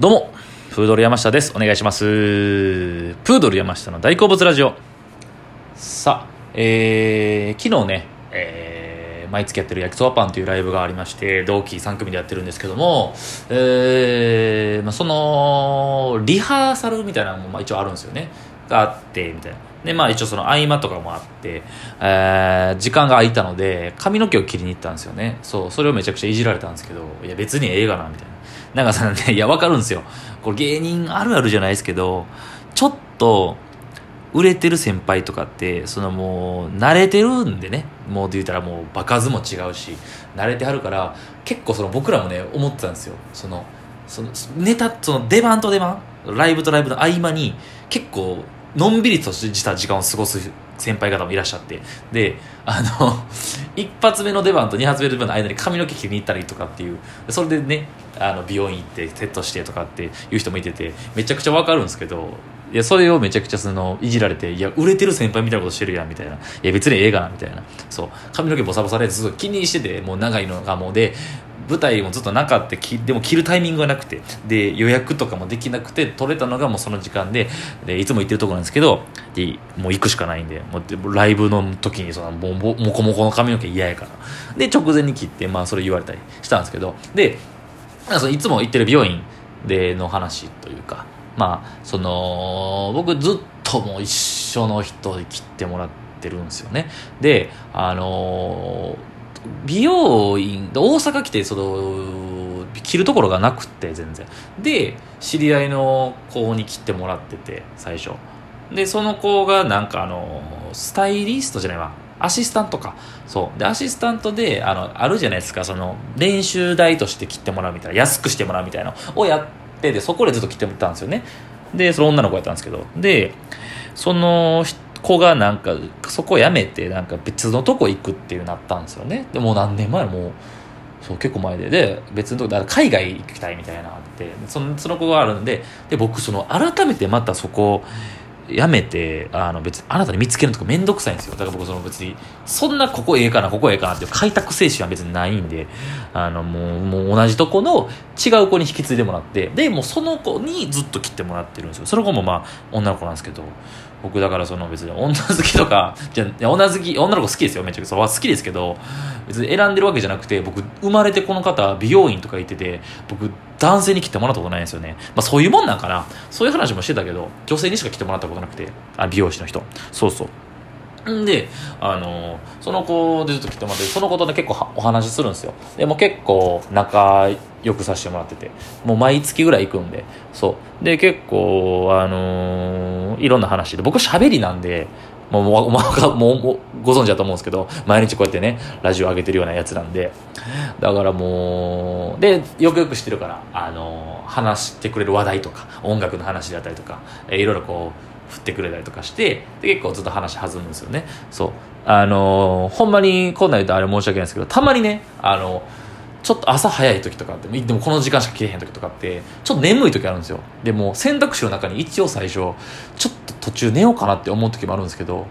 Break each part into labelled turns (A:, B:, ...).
A: どうも、プードル山下です。お願いします。プードル山下の大好物ラジオ。さあ、えー、昨日ね、えー、毎月やってる焼きそばパンというライブがありまして、同期3組でやってるんですけども、えー、まあ、その、リハーサルみたいなのもまあ一応あるんですよね。があって、みたいな。で、まあ一応その合間とかもあって、えー、時間が空いたので、髪の毛を切りに行ったんですよね。そう、それをめちゃくちゃいじられたんですけど、いや別にええがな、みたいな。なんかさ、ね、いや、わかるんですよ。これ芸人あるあるじゃないですけど、ちょっと、売れてる先輩とかって、そのもう、慣れてるんでね、もうで言ったらもう、場数も違うし、慣れてはるから、結構その僕らもね、思ってたんですよ。その、その、ネタ、その出番と出番、ライブとライブの合間に、結構、のんびりとした時間を過ごす先輩方もいらっしゃってであの 一発目の出番と二発目の出番の間に髪の毛切りに行ったりとかっていうそれでねあの美容院行ってセットしてとかっていう人もいててめちゃくちゃわかるんですけどいやそれをめちゃくちゃそのいじられていや売れてる先輩みたいなことしてるやんみたいな。いや別にええがなみたいな。そう。髪の毛ボサボサでずっと気にしててもう長いのがもうで舞台もずっとなかったきでも着るタイミングがなくてで予約とかもできなくて取れたのがもうその時間ででいつも行ってるとこなんですけどでもう行くしかないんでもうライブの時にそのもうももこもこの髪の毛嫌やから。で直前に切ってまあそれ言われたりしたんですけど。でそのいつも行ってる美容院での話というかまあその僕ずっともう一緒の人に切ってもらってるんですよね。であの美容院大阪来てその切るところがなくて全然。で知り合いの子に切ってもらってて最初。でその子がなんかあのスタイリストじゃないわ。アシスタントか。そう。でアシスタントであのあるじゃないですか。その練習代として切ってもらうみたいな。安くしてもらうみたいな。のをやってでそこでずっと切ってもらったんですよね。でその女の子やったんですけど。でその子がなんかそこを辞めてなんか別のとこ行くっていうなったんですよね。でもう何年前もうそう結構前で。で別のとこだから海外行きたいみたいなのあって。そのその子があるんで。で僕その改めてまたそこやめてあの別にあなたに見つけるとかめんどくさいんですよ。だから僕その別にそんなここええかなここええかなって開拓精神は別にないんであのもうもう同じとこの違う子に引き継いでもらってでもうその子にずっと切ってもらってるんですよ。その子もまあ女の子なんですけど。僕だからその別に女好きとかじゃ女好き女の子好きですよめちゃくちゃ。好きですけど別に選んでるわけじゃなくて僕生まれてこの方美容院とか行ってて僕男性に切ってもらったことないんですよね。まあそういうもんなんかな。そういう話もしてたけど女性にしか切ってもらったことなくてあ美容師の人。そうそう。んで、あのその子でずっと来てもらってその子とね結構お話しするんですよ。でも結構仲良くさせてもらってて。もう毎月ぐらい行くんで。そう。で結構あのいろんな話で。僕喋りなんでもうもうもうご存知だと思うんですけど毎日こうやってねラジオ上げてるようなやつなんで。だからもうでよくよく知ってるからあの話してくれる話題とか音楽の話であったりとかえいろいろこう振ってくれたりとかしてで結構ずっと話弾むんですよね。そう。あのほんまにこんなん言うとあれ申し訳ないですけどたまにねあのちょっと朝早い時とかってでもこの時間しか切れへん時とかってちょっと眠い時あるんですよ。でも選択肢の中に一応最初ちょっと途中寝ようかなって思う時もあるんですけど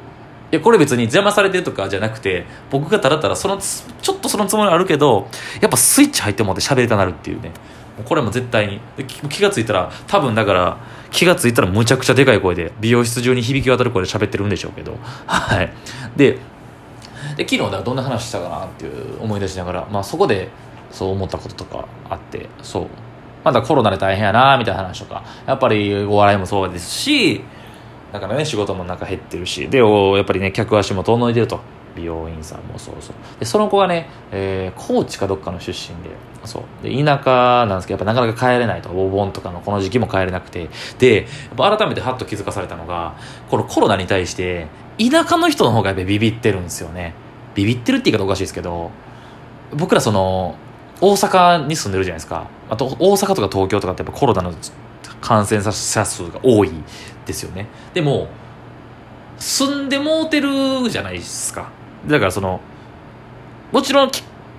A: いやこれ別に邪魔されてるとかじゃなくて僕がただただそのちょっとそのつもりあるけどやっぱスイッチ入ってもって喋りたなるっていうね。これも絶対に。気がついたら多分だから気がついたらむちゃくちゃでかい声で美容室中に響き渡る声で喋ってるんでしょうけど。はい。でで昨日だどんな話したかなっていう思い出しながら、まあ、そこでそう思ったこととかあってそう。まだコロナで大変やなみたいな話とかやっぱりお笑いもそうですしだからね仕事もなんか減ってるしでやっぱりね客足も遠のいてると。美容院さんもそうそう。でその子がね、えー高知かどっかの出身でそう。で田舎なんですけどやっぱなかなか帰れないと。お盆とかのこの時期も帰れなくて。でやっぱ改めてハッと気づかされたのがこのコロナに対して田舎の人の方がやっぱビビってるんですよね。ビビってるって言い方おかしいですけど僕らその大阪に住んでるじゃないですか。あと大阪とか東京とかってやっぱコロナの感染者数が多いですよね。でも住んでもうてるじゃないですか。だからそのもちろん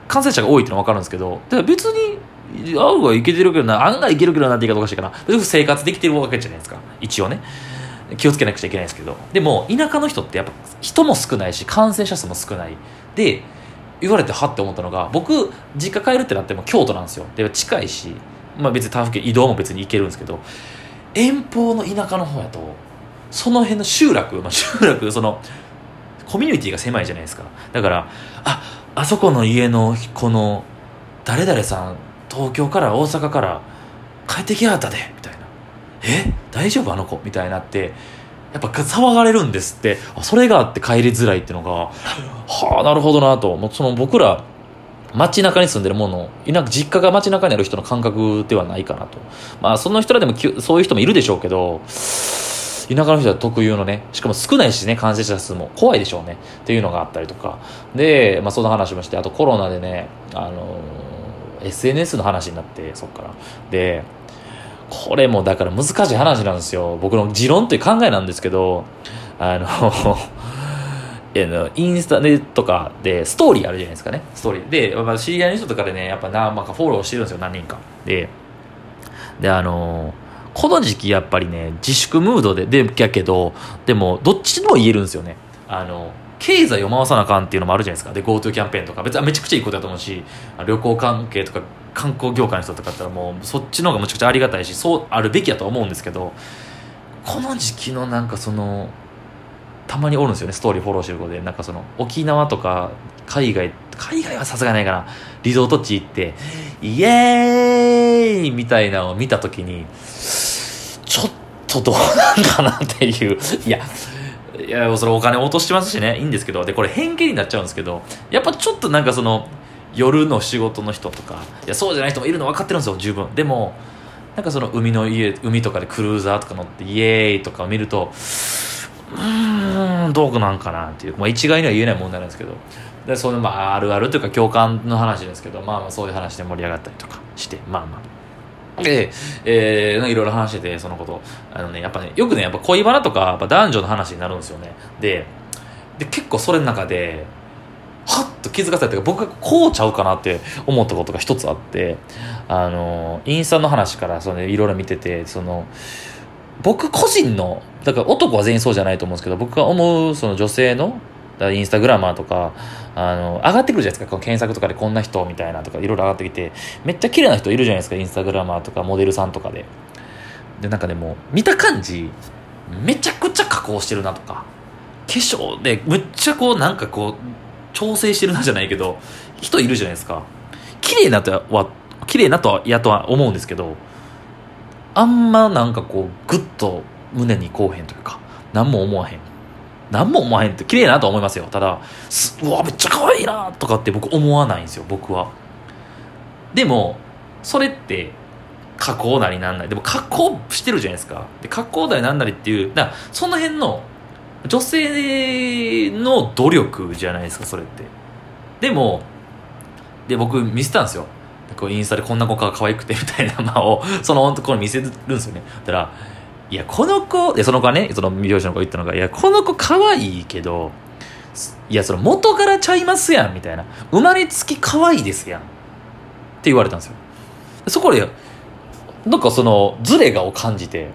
A: 感染者が多いってのは分かるんですけどだから別に案外いけてるけどな案外いけるけどなって言い方おかしいかな。別に生活できてるわけじゃないですか。一応ね。気をつけなくちゃいけないんですけど。でも田舎の人ってやっぱ人も少ないし感染者数も少ない。で言われてはって思ったのが僕実家帰るってなっても京都なんですよ。で近いしまあ別に他府県移動も別に行けるんですけど遠方の田舎の方やとその辺の集落、まあ、集落そのコミュニティが狭いじゃないですか。だからああそこの家のこの誰々さん東京から大阪から帰ってきはったでみたいな。え？大丈夫？あの子？みたいになってやっぱ騒がれるんですって。それがあって帰りづらいっていうのがはあなるほどなともう。その僕ら街中に住んでるもの田実家が街中にある人の感覚ではないかなと。まあその人らでもそういう人もいるでしょうけど田舎の人は特有のねしかも少ないしね感染者数も怖いでしょうね。っていうのがあったりとか。で、まあ、その話もしてあとコロナでねあの SNS の話になってそっから。でこれもだから難しい話なんですよ。僕の持論という考えなんですけどあの インスタでとかでストーリーあるじゃないですかね。ストーリー。で、まあ、知り合いの人とかでねやっぱ何まかフォローしてるんですよ何人か。でであのこの時期やっぱりね自粛ムードででやけどでもどっちでも言えるんですよね。あの経済を回さなあかんっていうのもあるじゃないですか。で GoTo キャンペーンとか。別にめちゃくちゃいいことだと思うし旅行関係とか観光業界の人とかだったらもうそっちの方がむちゃくちゃありがたいしそうあるべきやと思うんですけどこの時期のなんかそのたまにおるんですよね。ストーリーフォローしてる子で。なんかその沖縄とか海外海外はさすがないかな。リゾート地行ってイエーイみたいなのを見た時にちょっとどうなんかなっていう。いやいやそれお金落としてますしね。いいんですけど。でこれ偏見になっちゃうんですけど。やっぱちょっとなんかその夜の仕事の人とかいやそうじゃない人もいるの分かってるんですよ。十分。でもなんかその海の家海とかでクルーザーとか乗ってイエーイとかを見るとうーんどうなんかなっていう、まあ、一概には言えない問題なんですけど。でそのまああるあるというか共感の話ですけど、まあ、まあそういう話で盛り上がったりとかして。まあまあ。で、えー、いろいろ話しててそのこと。あのねやっぱねよくねやっぱ恋バナとかやっぱ男女の話になるんですよね。でで結構それの中ではっと気づかされたか僕がこうちゃうかなって思ったことが一つあってあのインスタの話からそのいろいろ見ててその僕個人のだから男は全員そうじゃないと思うんですけど僕が思うその女性のインスタグラマーとかあの上がってくるじゃないですか。この検索とかでこんな人みたいなとかいろいろ上がってきてめっちゃ綺麗な人いるじゃないですか。インスタグラマーとかモデルさんとかで。でなんかでも見た感じめちゃくちゃ加工してるなとか化粧でむっちゃこうなんかこう調整してるなじゃないけど人いるじゃないですか。綺麗なとは綺麗なとはやとは思うんですけどあんまなんかこうグッと胸にこうへんというか何も思わへん何も思わへんって綺麗なと思いますよ。ただうわめっちゃ可愛いなとかって僕思わないんですよ僕は。でもそれって加工なりなんなり。でも加工してるじゃないですか。で加工なりなんなりっていうだその辺の女性の努力じゃないですかそれって。でもで僕見せたんですよ。こうインスタでこんな子が可愛くてみたいなのをその子に見せるんですよね。だからいやこの子でその子はねその美容師の子言ったのがいやこの子可愛いけどいやその元からちゃいますやんみたいな。生まれつき可愛いですやん。って言われたんですよ。そこでなんかそのズレがを感じて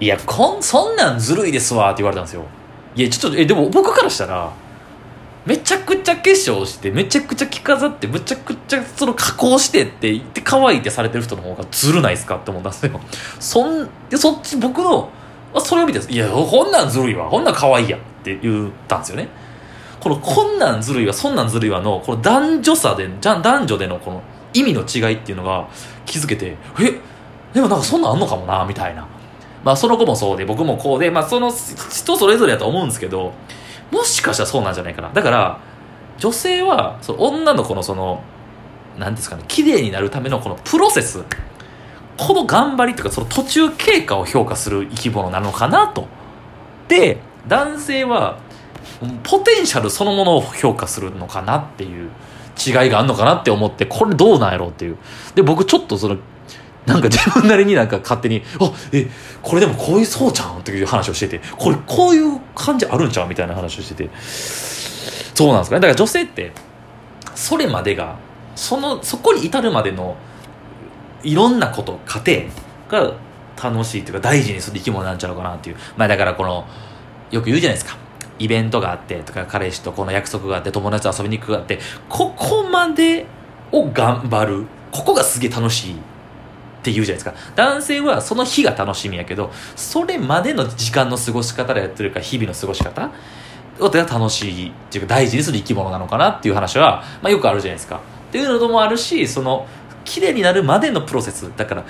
A: いやこんそんなんずるいですわって言われたんですよ。いやちょっとえでも僕からしたらめちゃくちゃ化粧してめちゃくちゃ着飾ってめちゃくちゃその加工してって言って可愛いってされてる人の方がずるないですかって思ったんですよ。そんでそっち僕のそれを見ていやこんなんずるいわ。こんなん可愛いやって言ったんですよね。このこんなんずるいわそんなんずるいわのこの男女差で男女でのこの意味の違いっていうのが気づけてえでもなんかそんなんあんのかもなみたいな。まあその子もそうで僕もこうでまあその人それぞれやと思うんですけどもしかしたらそうなんじゃないかな。だから女性はその女の子のその何ですかね綺麗になるためのこのプロセスこの頑張りというかその途中経過を評価する生き物なのかなと。で男性はポテンシャルそのものを評価するのかなっていう違いがあるのかなって思ってこれどうなんやろうっていう。で僕ちょっとそのなんか自分なりになんか勝手に「あえこれでもこういうそうちゃん」っていう話をしててこれこういう感じあるんちゃう？みたいな話をしてて。そうなんですかね。だから女性ってそれまでがそのそこに至るまでのいろんなこと過程が楽しいというか大事にする生き物なんちゃうかなっていう。まあだからこのよく言うじゃないですか。イベントがあってとか彼氏とこの約束があって友達と遊びに行くがあってここまでを頑張る。ここがすげえ楽しい。って言うじゃないですか。男性はその日が楽しみやけどそれまでの時間の過ごし方でやってるか日々の過ごし方が楽しいっていうか大事にする生き物なのかなっていう話は、まあ、よくあるじゃないですか。っていうのもあるしその綺麗になるまでのプロセスだから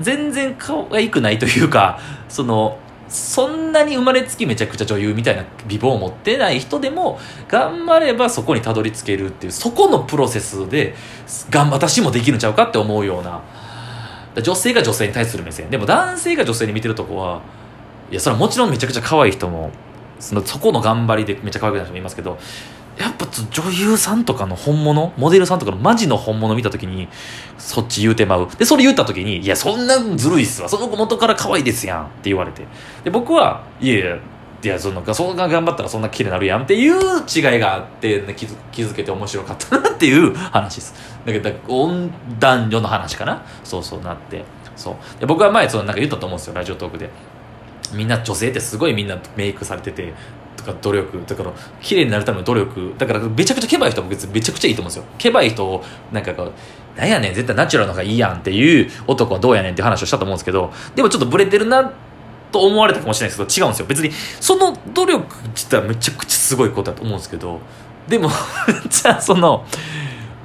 A: 全然可愛くないというかそのそんなに生まれつきめちゃくちゃ女優みたいな美貌を持ってない人でも頑張ればそこにたどり着けるっていうそこのプロセスで頑私もできるんちゃうかって思うような女性が女性に対する目線。でも男性が女性に見てるとこはいやそれはもちろんめちゃくちゃ可愛い人もそのそこの頑張りでめっちゃ可愛くなる人もいますけどやっぱ女優さんとかの本物モデルさんとかのマジの本物見た時にそっち言うてまう。でそれ言った時に「いやそんなずるいっすわ。その子元から可愛いですやん」って言われて。で僕は「いやいやいやそんなそんな頑張ったらそんな綺麗になるやん」っていう違いがあって、ね、気づ気づけて面白かったなっていう話です。だけど男女の話かな。そうそうなって。そう。で僕は前そのなんか言ったと思うんですよ。ラジオトークで。みんな女性ってすごいみんなメイクされててとか努力だから綺麗になるための努力。だからめちゃくちゃケバい人も別にめちゃくちゃいいと思うんですよ。ケバい人をなんかこうなんやねん絶対ナチュラルの方がいいやんっていう男はどうやねんって話をしたと思うんですけどでもちょっとブレてるなと思われたかもしれないですけど違うんですよ。別にその努力自体はめちゃくちゃすごいことだと思うんですけどでも じゃあその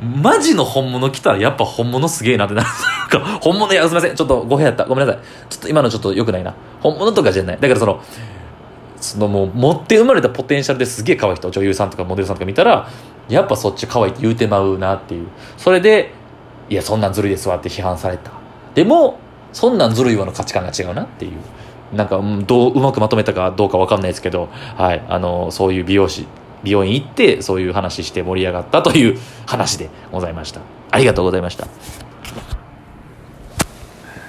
A: マジの本物来たらやっぱ本物すげえなってなるか 本物いやすいません。ちょっと語弊やった。ごめんなさい。ちょっと今のちょっと良くないな。本物とかじゃない。だからそのそのもう持って生まれたポテンシャルですげえ可愛い人女優さんとかモデルさんとか見たらやっぱそっち可愛いって言うてまうなっていう。それでいやそんなんずるいですわって批判された。でもそんなんずるいわの価値観が違うなっていう。なんか、どううまくまとめたかどうか分かんないですけど、はい、あのそういう美容師美容院行ってそういう話して盛り上がったという話でございました。ありがとうございました。